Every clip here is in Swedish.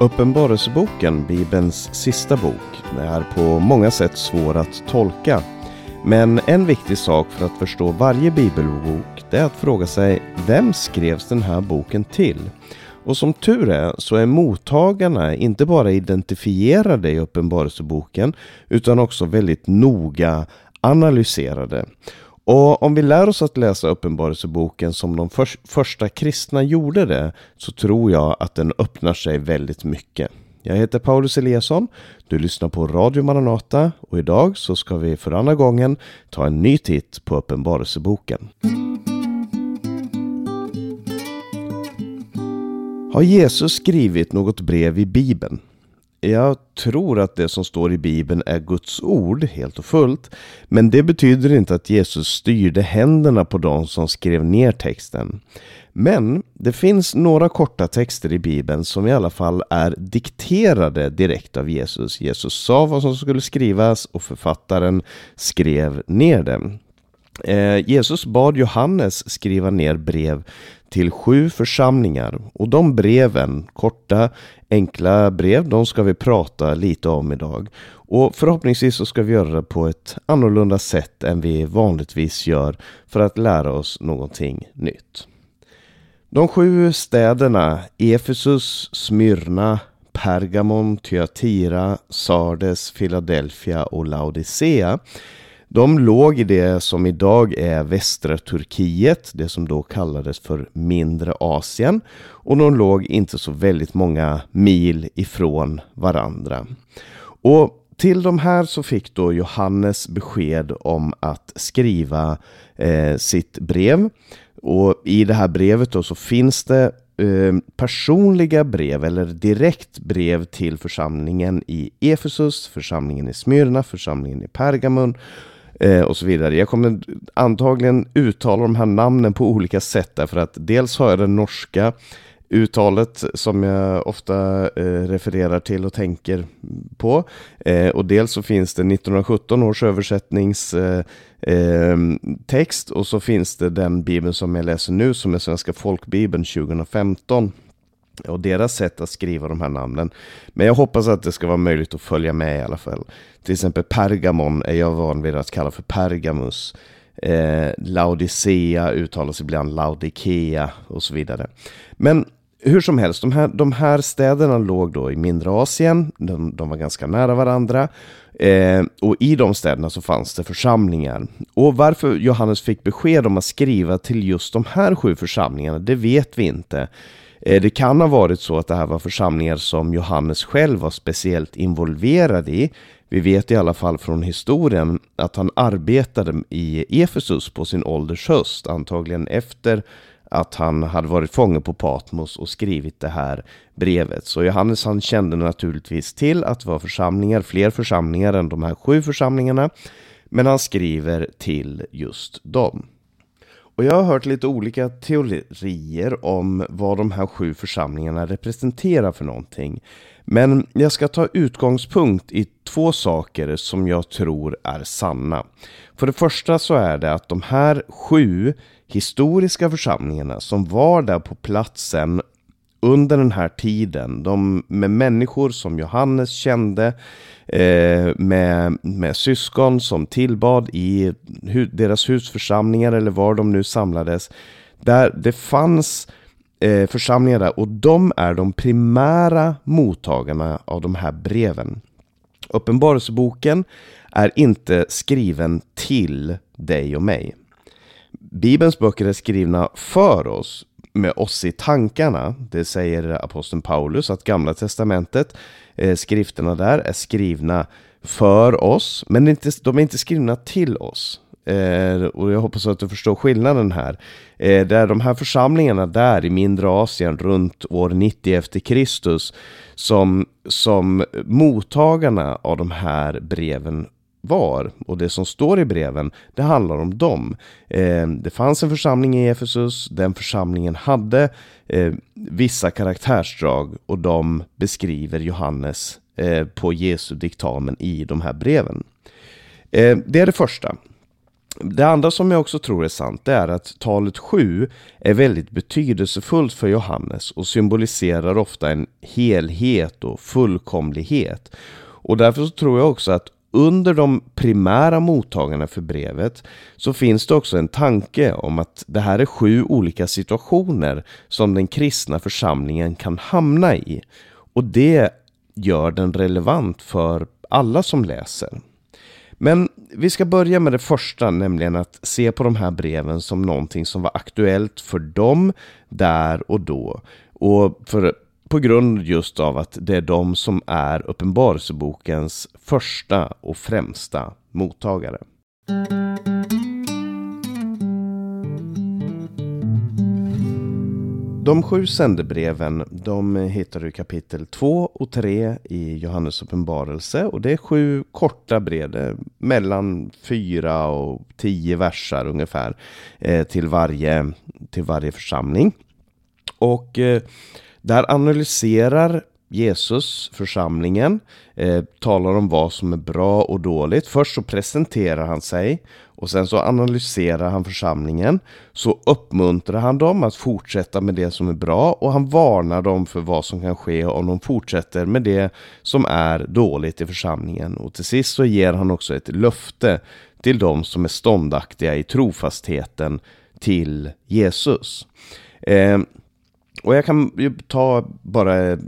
Uppenbarelseboken, Bibelns sista bok, är på många sätt svår att tolka. Men en viktig sak för att förstå varje bibelbok är att fråga sig vem skrevs den här boken till? Och som tur är så är mottagarna inte bara identifierade i Uppenbarelseboken utan också väldigt noga analyserade. Och om vi lär oss att läsa Uppenbarelseboken som de för första kristna gjorde det så tror jag att den öppnar sig väldigt mycket. Jag heter Paulus Eliasson, du lyssnar på Radio Maranata och idag så ska vi för andra gången ta en ny titt på Uppenbarelseboken. Har Jesus skrivit något brev i Bibeln? Jag tror att det som står i Bibeln är Guds ord helt och fullt. Men det betyder inte att Jesus styrde händerna på de som skrev ner texten. Men det finns några korta texter i Bibeln som i alla fall är dikterade direkt av Jesus. Jesus sa vad som skulle skrivas och författaren skrev ner det. Eh, Jesus bad Johannes skriva ner brev till sju församlingar och de breven, korta enkla brev, de ska vi prata lite om idag. Och förhoppningsvis så ska vi göra det på ett annorlunda sätt än vi vanligtvis gör för att lära oss någonting nytt. De sju städerna Efesus, Smyrna, Pergamon, Thyatira, Sardes, Philadelphia och Laodicea de låg i det som idag är västra Turkiet, det som då kallades för mindre Asien. Och de låg inte så väldigt många mil ifrån varandra. Och till de här så fick då Johannes besked om att skriva eh, sitt brev. Och i det här brevet då så finns det eh, personliga brev eller direkt brev till församlingen i Efesus, församlingen i Smyrna, församlingen i Pergamon eh, och så vidare. Jag kommer antagligen uttala de här namnen på olika sätt därför att dels har jag det norska uttalet som jag ofta eh, refererar till och tänker på. Eh, och dels så finns det 1917 års översättningstext eh, ehm, och så finns det den bibeln som jag läser nu som är Svenska folkbibeln 2015 och deras sätt att skriva de här namnen. Men jag hoppas att det ska vara möjligt att följa med i alla fall. Till exempel Pergamon är jag van vid att kalla för Pergamus. Eh, Laodicea uttalas ibland Laodikea och så vidare. Men hur som helst, de här, de här städerna låg då i mindre Asien, de, de var ganska nära varandra. Eh, och i de städerna så fanns det församlingar. Och varför Johannes fick besked om att skriva till just de här sju församlingarna, det vet vi inte. Eh, det kan ha varit så att det här var församlingar som Johannes själv var speciellt involverad i. Vi vet i alla fall från historien att han arbetade i Efesus på sin ålders höst, antagligen efter att han hade varit fånge på Patmos och skrivit det här brevet. Så Johannes han kände naturligtvis till att det var församlingar, fler församlingar än de här sju församlingarna. Men han skriver till just dem. Och jag har hört lite olika teorier om vad de här sju församlingarna representerar för någonting. Men jag ska ta utgångspunkt i två saker som jag tror är sanna. För det första så är det att de här sju historiska församlingarna som var där på platsen under den här tiden, de med människor som Johannes kände, eh, med, med syskon som tillbad i hu deras husförsamlingar eller var de nu samlades. Där det fanns eh, församlingar där och de är de primära mottagarna av de här breven. Uppenbarelseboken är inte skriven till dig och mig. Bibelns böcker är skrivna för oss, med oss i tankarna. Det säger aposteln Paulus att gamla testamentet, eh, skrifterna där, är skrivna för oss, men inte, de är inte skrivna till oss. Eh, och jag hoppas att du förstår skillnaden här. Eh, det är de här församlingarna där i mindre Asien runt år 90 efter Kristus som, som mottagarna av de här breven var. Och det som står i breven, det handlar om dem. Eh, det fanns en församling i Efesus, den församlingen hade eh, vissa karaktärsdrag och de beskriver Johannes eh, på Jesu diktamen i de här breven. Eh, det är det första. det andra som jag också tror är sant det är att talet 7 är väldigt betydelsefullt för Johannes och symboliserar ofta en helhet och fullkomlighet. Och därför så tror jag också att under de primära mottagarna för brevet så finns det också en tanke om att det här är sju olika situationer som den kristna församlingen kan hamna i. Och det gör den relevant för alla som läser. Men vi ska börja med det första, nämligen att se på de här breven som någonting som var aktuellt för dem där och då. Och för, på grund just av att det är de som är Uppenbarelsebokens första och främsta mottagare. De sju sändebreven de hittar du i kapitel 2 och 3 i Johannes uppenbarelse. Och det är sju korta brev, eh, mellan fyra och tio versar ungefär eh, till, varje, till varje församling. Och eh, där analyserar Jesus församlingen, eh, talar om vad som är bra och dåligt. Först så presenterar han sig och sen så analyserar han församlingen. Så uppmuntrar han dem att fortsätta med det som är bra och han varnar dem för vad som kan ske om de fortsätter med det som är dåligt i församlingen. Och till sist så ger han också ett löfte till dem som är ståndaktiga i trofastheten till Jesus. Eh, och jag kan ta bara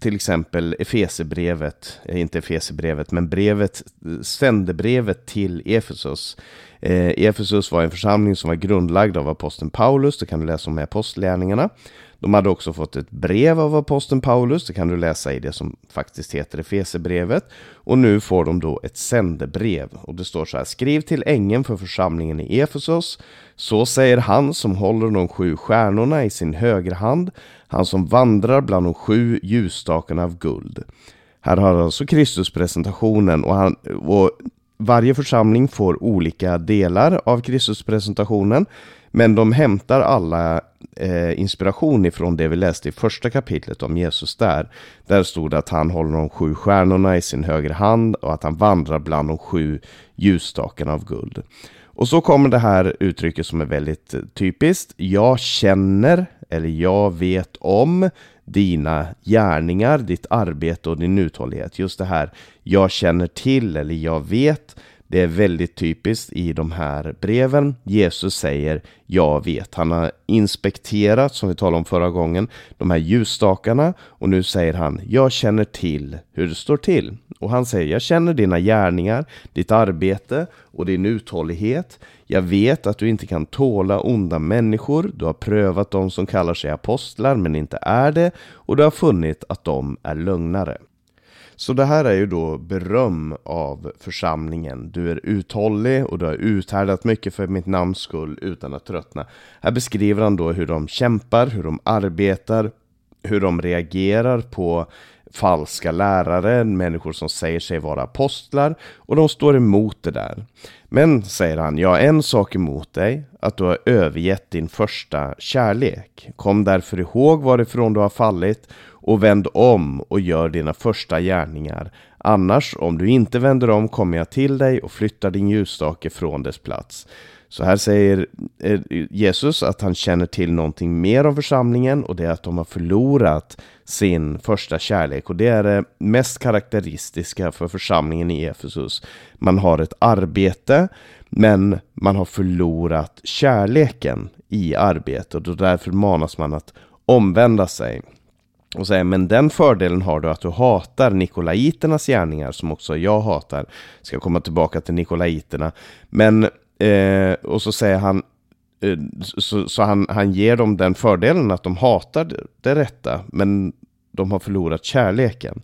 till exempel Efesebrevet, eh, inte Efesebrevet, men brevet, sändebrevet till Efesos. Eh, Efesos var en församling som var grundlagd av aposteln Paulus, det kan du läsa om i Apostlärningarna. De hade också fått ett brev av aposteln Paulus, det kan du läsa i det som faktiskt heter Efesebrevet. Och nu får de då ett sändebrev. Och det står så här, skriv till ängeln för församlingen i Efesos. Så säger han som håller de sju stjärnorna i sin högerhand, han som vandrar bland de sju ljusstakarna av guld. Här har alltså Kristus presentationen och, han, och varje församling får olika delar av Kristuspresentationen. Men de hämtar alla eh, inspiration ifrån det vi läste i första kapitlet om Jesus där. Där stod det att han håller de sju stjärnorna i sin högra hand och att han vandrar bland de sju ljusstakarna av guld. Och så kommer det här uttrycket som är väldigt typiskt. Jag känner, eller jag vet om dina gärningar, ditt arbete och din uthållighet. Just det här, jag känner till eller jag vet. Det är väldigt typiskt i de här breven. Jesus säger jag vet. Han har inspekterat, som vi talade om förra gången, de här ljusstakarna och nu säger han jag känner till hur det står till. Och han säger jag känner dina gärningar, ditt arbete och din uthållighet. Jag vet att du inte kan tåla onda människor. Du har prövat de som kallar sig apostlar men inte är det och du har funnit att de är lögnare. Så det här är ju då beröm av församlingen. Du är uthållig och du har uthärdat mycket för mitt namns skull utan att tröttna. Här beskriver han då hur de kämpar, hur de arbetar, hur de reagerar på falska lärare, människor som säger sig vara apostlar och de står emot det där. Men, säger han, jag har en sak emot dig, att du har övergett din första kärlek. Kom därför ihåg varifrån du har fallit och vänd om och gör dina första gärningar. Annars, om du inte vänder om, kommer jag till dig och flyttar din ljusstake från dess plats. Så här säger eh, Jesus att han känner till någonting mer om församlingen och det är att de har förlorat sin första kärlek. Och det är det mest karaktäristiska för församlingen i Efesus. Man har ett arbete, men man har förlorat kärleken i arbetet och därför manas man att omvända sig. Och säger, men den fördelen har du att du hatar nikolaiternas gärningar som också jag hatar. Ska komma tillbaka till nikolaiterna. Men, eh, och så säger han, eh, så, så, han, han ger dem den fördelen att de hatar det rätta, men de har förlorat kärleken.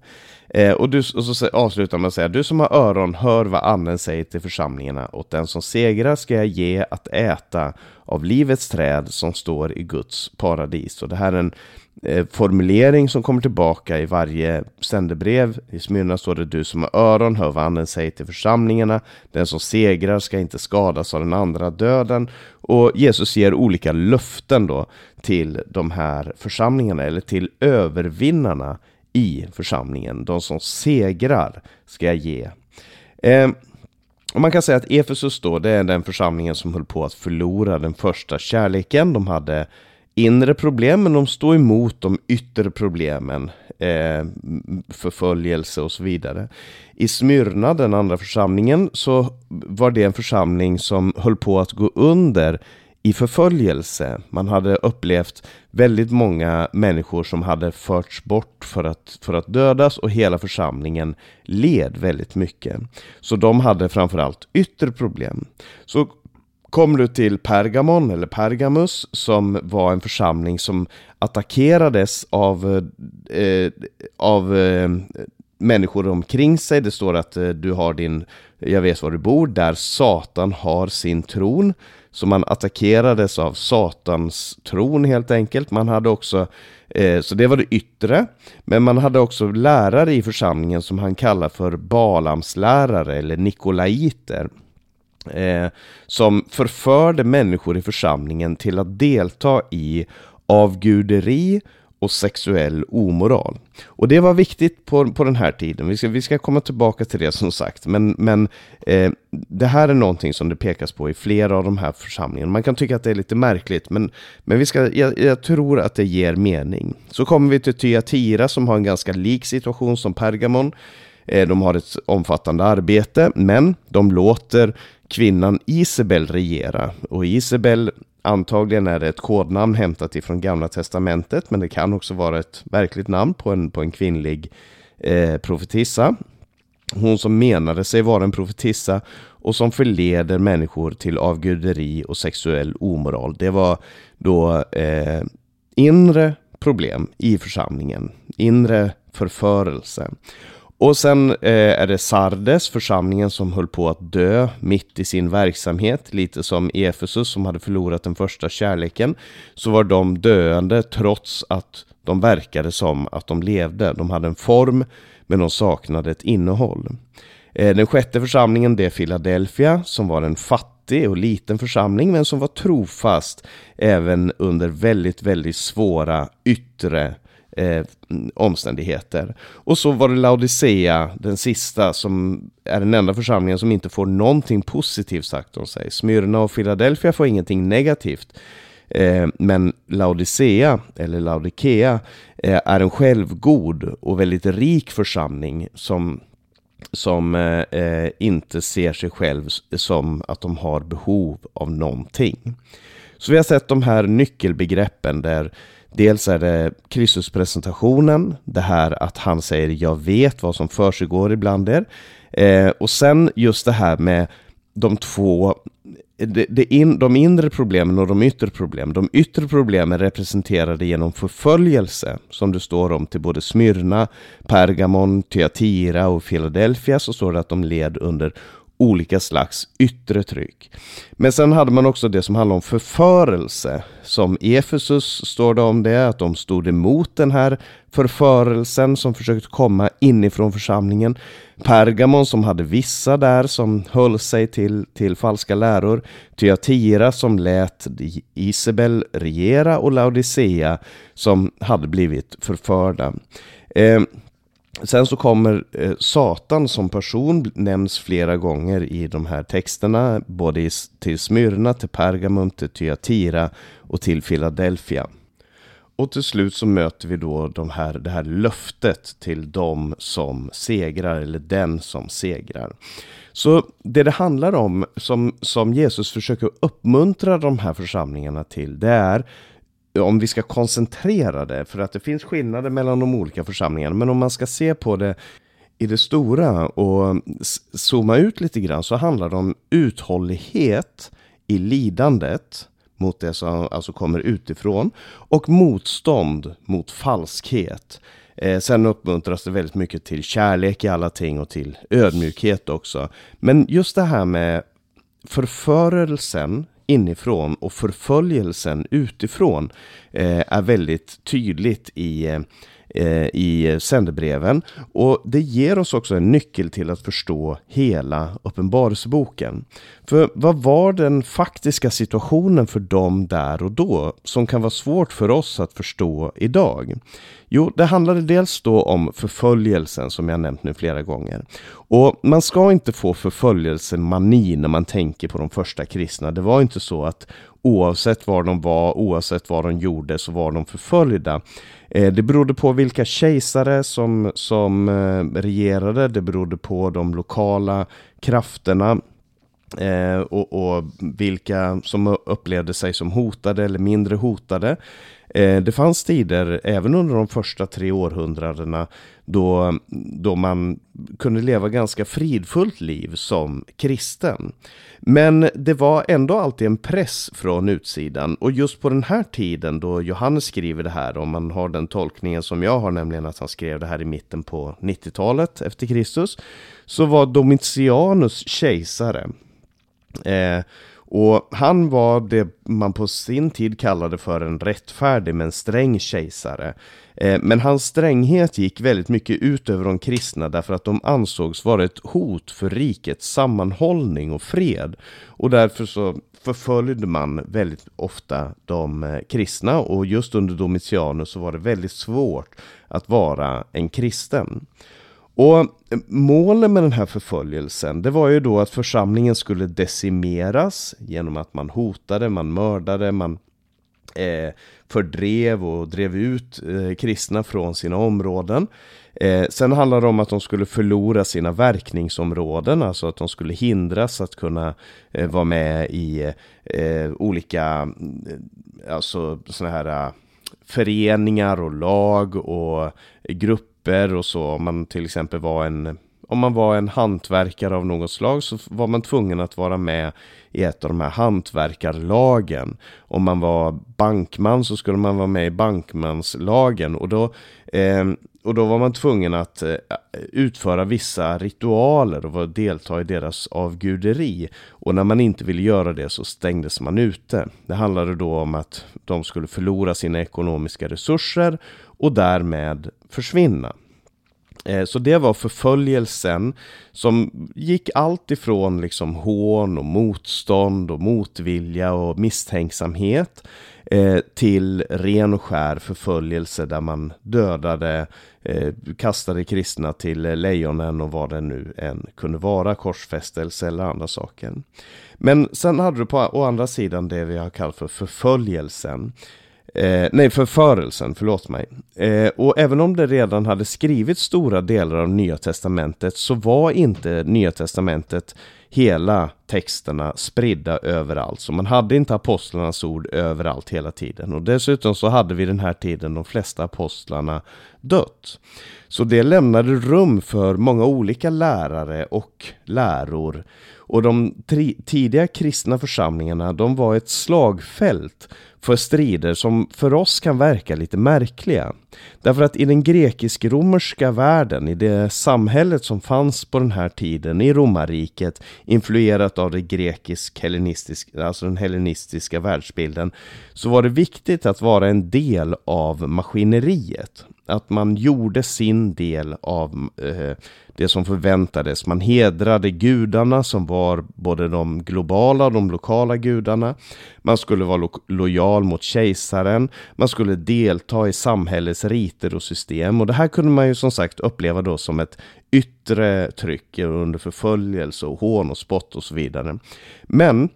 Eh, och, du, och så avslutar man med att säga, du som har öron, hör vad anden säger till församlingarna. Åt den som segrar ska jag ge att äta av livets träd som står i Guds paradis. Och det här är en eh, formulering som kommer tillbaka i varje sändebrev. I Smyrna står det du som har öron, hör vad anden säger till församlingarna. Den som segrar ska inte skadas av den andra döden. Och Jesus ger olika löften då till de här församlingarna, eller till övervinnarna i församlingen. De som segrar ska jag ge. Eh, och man kan säga att Efesus då, det är den församlingen som höll på att förlora den första kärleken. De hade inre problem, men de stod emot de yttre problemen, eh, förföljelse och så vidare. I Smyrna, den andra församlingen, så var det en församling som höll på att gå under i förföljelse. Man hade upplevt väldigt många människor som hade förts bort för att, för att dödas och hela församlingen led väldigt mycket. Så de hade framförallt yttre problem. Så kom du till Pergamon eller Pergamus som var en församling som attackerades av, eh, av eh, människor omkring sig. Det står att eh, du har din, jag vet var du bor, där Satan har sin tron. Så man attackerades av Satans tron helt enkelt. Man hade också, eh, så det var det yttre. Men man hade också lärare i församlingen som han kallar för Balamslärare eller Nikolaiter. Eh, som förförde människor i församlingen till att delta i avguderi och sexuell omoral. Och det var viktigt på, på den här tiden. Vi ska, vi ska komma tillbaka till det som sagt. Men, men eh, det här är någonting som det pekas på i flera av de här församlingarna. Man kan tycka att det är lite märkligt, men, men vi ska, jag, jag tror att det ger mening. Så kommer vi till Tyatira som har en ganska lik situation som Pergamon. Eh, de har ett omfattande arbete, men de låter kvinnan Isabel regera. Och Isabel Antagligen är det ett kodnamn hämtat ifrån Gamla Testamentet, men det kan också vara ett verkligt namn på en, på en kvinnlig eh, profetissa. Hon som menade sig vara en profetissa och som förleder människor till avguderi och sexuell omoral. Det var då eh, inre problem i församlingen, inre förförelse. Och sen eh, är det Sardes, församlingen som höll på att dö mitt i sin verksamhet. Lite som Efesus som hade förlorat den första kärleken. Så var de döende trots att de verkade som att de levde. De hade en form men de saknade ett innehåll. Eh, den sjätte församlingen det är Philadelphia som var en fattig och liten församling men som var trofast även under väldigt, väldigt svåra yttre eh, omständigheter. Och så var det Laodicea, den sista, som är den enda församlingen som inte får någonting positivt sagt om sig. Smyrna och Philadelphia får ingenting negativt. Eh, men Laodicea, eller Laodikea, eh, är en självgod och väldigt rik församling som som eh, inte ser sig själv som att de har behov av någonting. Så vi har sett de här nyckelbegreppen där Dels är det Kristuspresentationen, det här att han säger jag vet vad som försiggår ibland er. Eh, och sen just det här med de två, de, de, in, de inre problemen och de yttre problemen. De yttre problemen representerade genom förföljelse, som det står om till både Smyrna, Pergamon, Thyatira och Philadelphia, så står det att de led under olika slags yttre tryck. Men sen hade man också det som handlar om förförelse. Som i Efesus står det om det, att de stod emot den här förförelsen som försökte komma inifrån församlingen. Pergamon som hade vissa där som höll sig till, till falska läror. Thyatira som lät Isabel regera och Laodicea som hade blivit förförda. Eh, Sen så kommer eh, Satan som person nämns flera gånger i de här texterna, både i, till Smyrna, till Pergamum, till Thyatira och till Philadelphia. Och till slut så möter vi då de här, det här löftet till dem som segrar, eller den som segrar. Så det det handlar om, som, som Jesus försöker uppmuntra de här församlingarna till, det är om vi ska koncentrera det, för att det finns skillnader mellan de olika församlingarna, men om man ska se på det i det stora och zooma ut lite grann så handlar det om uthållighet i lidandet mot det som alltså kommer utifrån och motstånd mot falskhet. Eh, sen uppmuntras det väldigt mycket till kärlek i alla ting och till ödmjukhet också. Men just det här med förförelsen inifrån och förföljelsen utifrån eh, är väldigt tydligt i, eh, Eh, i sändebreven. Och det ger oss också en nyckel till att förstå hela Uppenbarelseboken. För vad var den faktiska situationen för dem där och då som kan vara svårt för oss att förstå idag? Jo, det handlade dels då om förföljelsen som jag nämnt nu flera gånger. Och man ska inte få förföljelsemani när man tänker på de första kristna. Det var inte så att oavsett var de var, oavsett vad de gjorde så var de förföljda. Eh, det berodde på vilka kejsare som, som eh, regerade, det berodde på de lokala krafterna Eh, och, och, vilka som upplevde sig som hotade eller mindre hotade. Eh, det fanns tider, även under de första tre århundradena, då, då man kunde leva ganska fridfullt liv som kristen. Men det var ändå alltid en press från utsidan och just på den här tiden då Johannes skriver det här, om man har den tolkningen som jag har, nämligen att han skrev det här i mitten på 90-talet efter Kristus, så var Domitianus kejsare. Eh, och han var det man på sin tid kallade för en rättfärdig men sträng kejsare. Eh, men hans stränghet gick väldigt mycket ut över de kristna därför att de ansågs vara ett hot för rikets sammanhållning och fred. Och därför så förföljde man väldigt ofta de eh, kristna och just under Domitianus så var det väldigt svårt att vara en kristen. Och eh, målet med den här förföljelsen, det var ju då att församlingen skulle decimeras genom att man hotade, man mördade, man eh, fördrev och drev ut eh, kristna från sina områden. Eh, sen handlade det om att de skulle förlora sina verkningsområden, alltså att de skulle hindras att kunna eh, vara med i eh, olika, mm, alltså sådana här eh, föreningar och lag och eh, grupper grupper och så. Om man till exempel var en om man var en hantverkare av något slag så var man tvungen att vara med i ett av de här hantverkarlagen. Om man var bankman så skulle man vara med i bankmanslagen och då, eh, och då var man tvungen att eh, utföra vissa ritualer och delta i deras avguderi. Och när man inte ville göra det så stängdes man ute. Det handlade då om att de skulle förlora sina ekonomiska resurser och därmed försvinna. Eh, så det var förföljelsen som gick allt ifrån liksom hån och motstånd och motvilja och misstänksamhet eh, till ren och skär förföljelse där man dödade, eh, kastade kristna till lejonen och vad det nu än kunde vara, korsfästelse eller andra saker. Men sen hade du på å andra sidan det vi har kallat för förföljelsen. Eh, nej, förförelsen, förlåt mig. Eh, och även om det redan hade skrivits stora delar av Nya Testamentet så var inte Nya Testamentet hela texterna spridda överallt. Så man hade inte apostlarnas ord överallt hela tiden. Och dessutom så hade vi den här tiden de flesta apostlarna dött. Så det lämnade rum för många olika lärare och läror. Och de tidiga kristna församlingarna, de var ett slagfält för strider som för oss kan verka lite märkliga. Därför att i den grekisk-romerska världen, i det samhället som fanns på den här tiden i romarriket, influerat av det grekisk-hellenistiska, alltså den hellenistiska världsbilden, så var det viktigt att vara en del av maskineriet. Att man gjorde sin del av eh, det som förväntades. Man hedrade gudarna som var både de globala och de lokala gudarna. Man skulle vara lo lojal mot kejsaren. Man skulle delta i samhällets riter och system. Och det här kunde man ju som sagt uppleva då som ett yttre tryck under förföljelse och hån och spott och så vidare. Men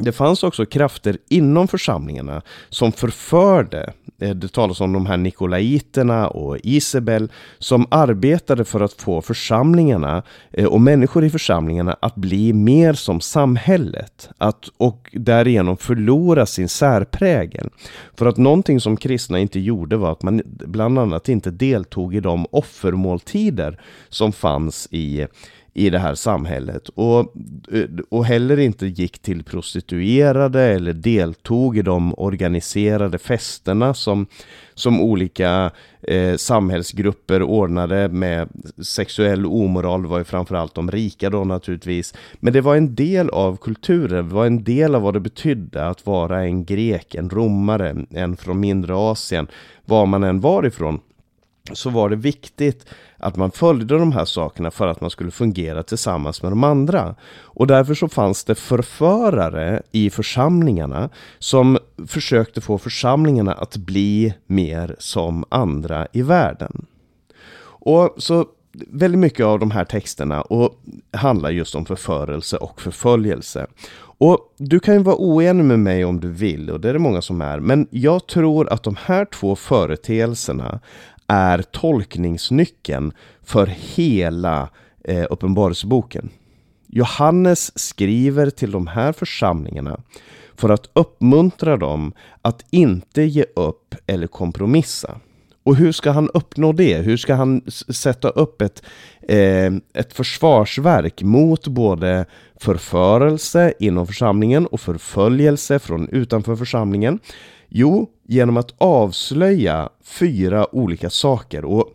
det fanns också krafter inom församlingarna som förförde, det talas om de här nikolaiterna och Isabel, som arbetade för att få församlingarna eh, och människor i församlingarna att bli mer som samhället att, och därigenom förlora sin särprägel. För att någonting som kristna inte gjorde var att man bland annat inte deltog i de offermåltider som fanns i i det här samhället och, eh, och heller inte gick till prostituerade eller deltog i de organiserade festerna som, som olika eh, samhällsgrupper ordnade med sexuell omoral. Det var ju framförallt de rika då naturligtvis. Men det var en del av kulturen, det var en del av vad det betydde att vara en grek, en romare, en från mindre Asien, var man än var ifrån så var det viktigt att man följde de här sakerna för att man skulle fungera tillsammans med de andra. Och därför så fanns det förförare i församlingarna som försökte få församlingarna att bli mer som andra i världen. Och så väldigt mycket av de här texterna och handlar just om förförelse och förföljelse. Och du kan ju vara oenig med mig om du vill, och det är det många som är, men jag tror att de här två företeelserna är tolkningsnyckeln för hela eh, Uppenbarelseboken. Johannes skriver till de här församlingarna för att uppmuntra dem att inte ge upp eller kompromissa. Och hur ska han uppnå det? Hur ska han sätta upp ett, eh, ett försvarsverk mot både förförelse inom församlingen och förföljelse från utanför församlingen? Jo, genom att avslöja fyra olika saker. Och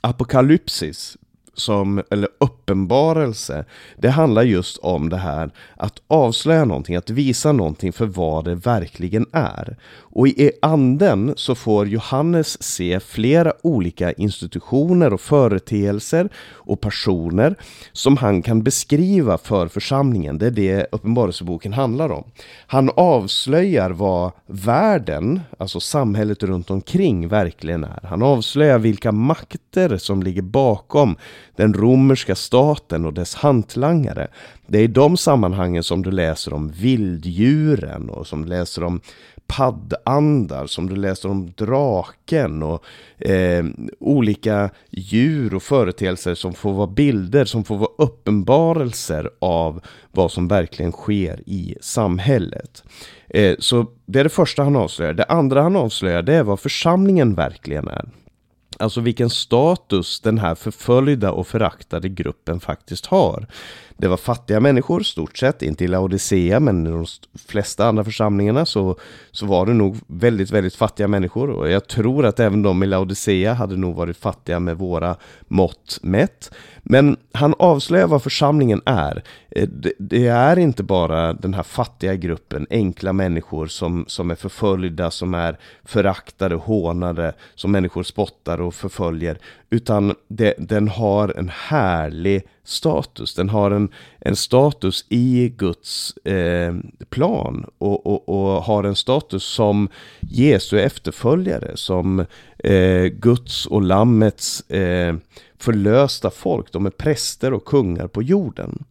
Apokalypsis som, eller uppenbarelse, det handlar just om det här att avslöja någonting, att visa någonting för vad det verkligen är. Och i anden så får Johannes se flera olika institutioner och företeelser och personer som han kan beskriva för församlingen. Det är det Uppenbarelseboken handlar om. Han avslöjar vad världen, alltså samhället runt omkring, verkligen är. Han avslöjar vilka makter som ligger bakom den romerska staten och dess hantlangare. Det är i de sammanhangen som du läser om vilddjuren och som du läser om paddandar, som du läser om draken och eh, olika djur och företeelser som får vara bilder, som får vara uppenbarelser av vad som verkligen sker i samhället. Eh, så det är det första han avslöjar. Det andra han avslöjar det är vad församlingen verkligen är. Alltså vilken status den här förföljda och föraktade gruppen faktiskt har. Det var fattiga människor, stort sett, inte i Laodicea men i de flesta andra församlingarna så, så var det nog väldigt, väldigt fattiga människor. Och jag tror att även de i Laodicea hade nog varit fattiga med våra mått mätt. Men han avslöjar vad församlingen är. Eh, det är inte bara den här fattiga gruppen, enkla människor som, som är förföljda, som är föraktade, hånade, som människor spottar och förföljer. Utan det, den har en härlig status. Den har en, en status i Guds eh, plan och, och, och, har en status som Jesu efterföljare, som eh, Guds och Lammets eh, förlösta folk. De är präster och kungar på jorden.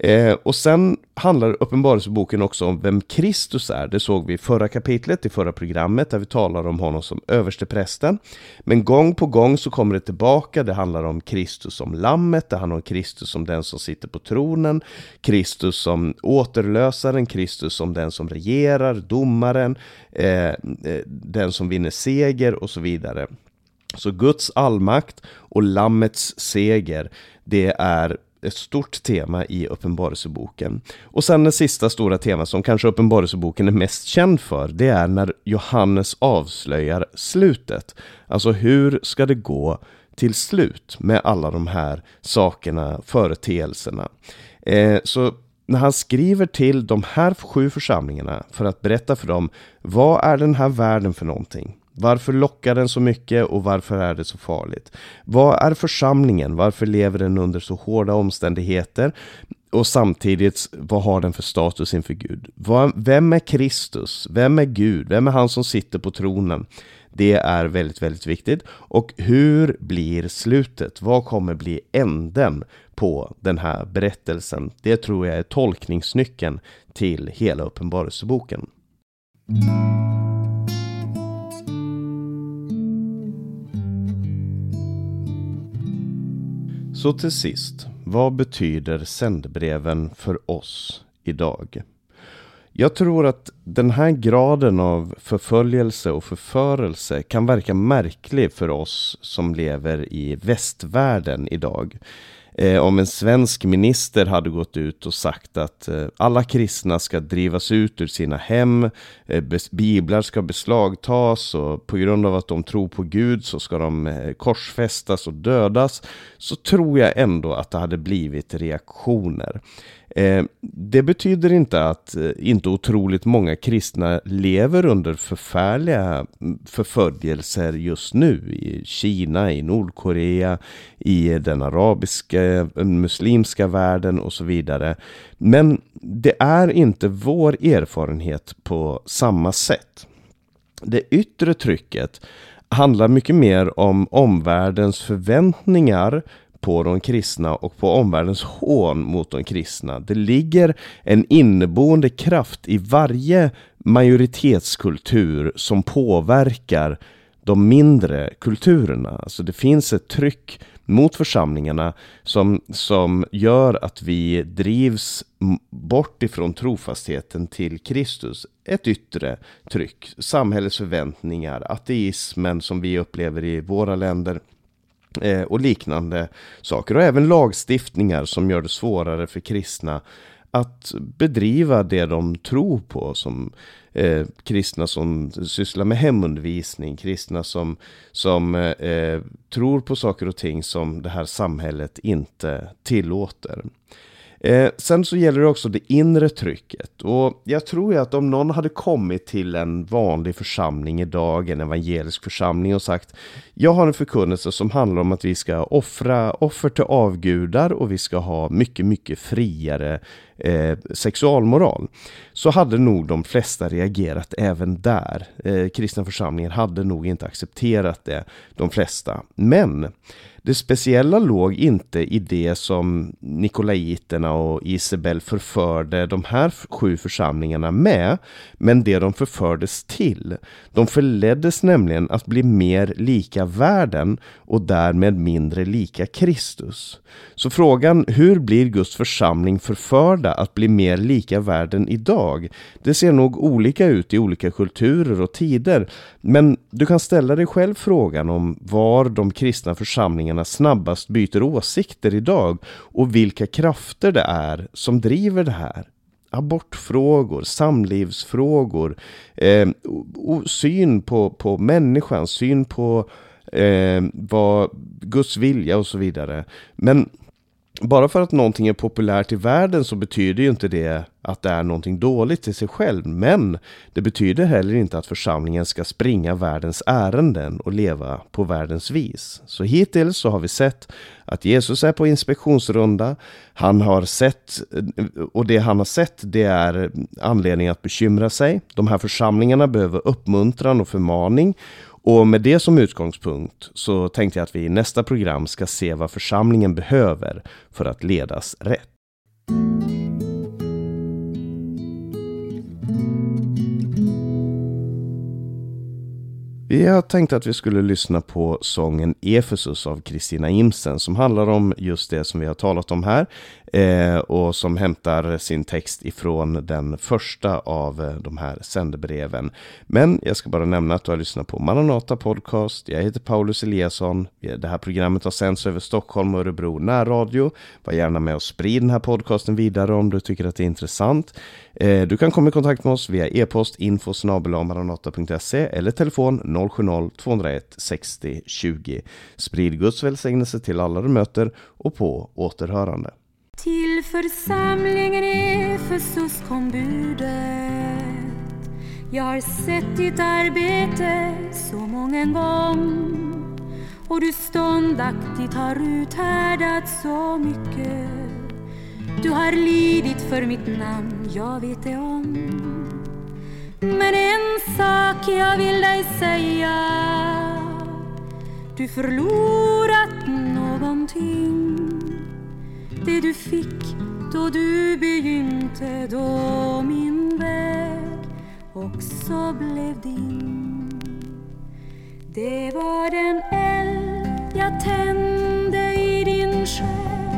Eh, och sen handlar Uppenbarelseboken också om vem Kristus är. Det såg vi i förra kapitlet, i förra programmet, där vi talar om honom som översteprästen. Men gång på gång så kommer det tillbaka. Det handlar om Kristus som lammet, det handlar om Kristus som den som sitter på tronen, Kristus som återlösaren, Kristus som den som regerar, domaren, eh, eh den som vinner seger och så vidare. Så Guds allmakt och Lammets seger, det är ett stort tema i Uppenbarelseboken. Och sen det sista stora temat som kanske Uppenbarelseboken är mest känd för, det är när Johannes avslöjar slutet. Alltså hur ska det gå till slut med alla de här sakerna, företeelserna. Eh, så när han skriver till de här sju församlingarna för att berätta för dem vad är den här världen för någonting? Varför lockar den så mycket och varför är det så farligt? Vad är församlingen? Varför lever den under så hårda omständigheter? Och samtidigt, vad har den för status inför Gud? Vem är Kristus? Vem är Gud? Vem är han som sitter på tronen? Det är väldigt, väldigt viktigt. Och hur blir slutet? Vad kommer bli änden på den här berättelsen? Det tror jag är tolkningsnyckeln till hela Uppenbarelseboken. Så till sist, vad betyder sändbreven för oss idag? Jag tror att den här graden av förföljelse och förförelse kan verka märklig för oss som lever i västvärlden idag eh, om en svensk minister hade gått ut och sagt att eh, alla kristna ska drivas ut ur sina hem, eh, biblar ska beslagtas och på grund av att de tror på Gud så ska de eh, korsfästas och dödas, så tror jag ändå att det hade blivit reaktioner. Eh, det betyder inte att eh, inte otroligt många kristna lever under förfärliga mm, förföljelser just nu i Kina, i Nordkorea, i den arabiska, muslimska världen och så vidare. Men det är inte vår erfarenhet på samma sätt. Det yttre trycket handlar mycket mer om omvärldens förväntningar på de kristna och på omvärldens hån mot de kristna. Det ligger en inneboende kraft i varje majoritetskultur som påverkar de mindre kulturerna. Alltså det finns ett tryck mot församlingarna som, som gör att vi drivs bort ifrån trofastheten till Kristus. Ett yttre tryck, samhällets förväntningar, ateismen som vi upplever i våra länder Eh, och liknande saker. Och även lagstiftningar som gör det svårare för kristna att bedriva det de tror på som eh, kristna som sysslar med hemundervisning, kristna som, som eh, tror på saker och ting som det här samhället inte tillåter. Eh, sen så gäller det också det inre trycket. Och jag tror ju att om någon hade kommit till en vanlig församling idag, en evangelisk församling och sagt Jag har en förkunnelse som handlar om att vi ska offra offer till avgudar och vi ska ha mycket, mycket friare eh, sexualmoral. Så hade nog de flesta reagerat även där. Eh, kristna församlingar hade nog inte accepterat det, de flesta. Men det speciella låg inte i det som Nikolaiterna och Isabel förförde de här sju församlingarna med, men det de förfördes till. De förleddes nämligen att bli mer lika världen och därmed mindre lika Kristus. Så frågan, hur blir Guds församling förförda att bli mer lika världen idag? Det ser nog olika ut i olika kulturer och tider, men du kan ställa dig själv frågan om var de kristna församlingarna snabbast byter åsikter idag och vilka krafter det är som driver det här abortfrågor, samlivsfrågor, eh, syn på, på människan, syn på eh, vad Guds vilja och så vidare. Men bara för att någonting är populärt i världen så betyder ju inte det att det är någonting dåligt i sig själv. Men det betyder heller inte att församlingen ska springa världens ärenden och leva på världens vis. Så hittills så har vi sett att Jesus är på inspektionsrunda. Han har sett, och det han har sett det är anledning att bekymra sig. De här församlingarna behöver uppmuntran och förmaning. Och med det som utgångspunkt så tänkte jag att vi i nästa program ska se vad församlingen behöver för att ledas rätt. Vi har tänkt att vi skulle lyssna på sången Efesus av Kristina Imsen som handlar om just det som vi har talat om här eh, och som hämtar sin text ifrån den första av eh, de här sändebreven. Men jag ska bara nämna att du har lyssnat på Maranata Podcast. Jag heter Paulus Eliasson. Det här programmet har sänds över Stockholm och Örebro närradio. Var gärna med och sprid den här podcasten vidare om du tycker att det är intressant. Eh, du kan komma i kontakt med oss via e-post info maranata.se eller telefon 070-201 60 20. Sprid Guds välsignelse till alla du möter och på återhörande. Till församlingen Efesus kom budet Jag har sett ditt arbete så många gång och du ståndaktigt har uthärdat så mycket Du har lidit för mitt namn, jag vet det om men en sak jag vill dig säga. Du förlorat någonting. Det du fick då du begynte då min väg också blev din. Det var den eld jag tände i din själ.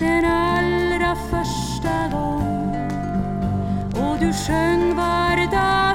Den allra första gången och du sjöng var dag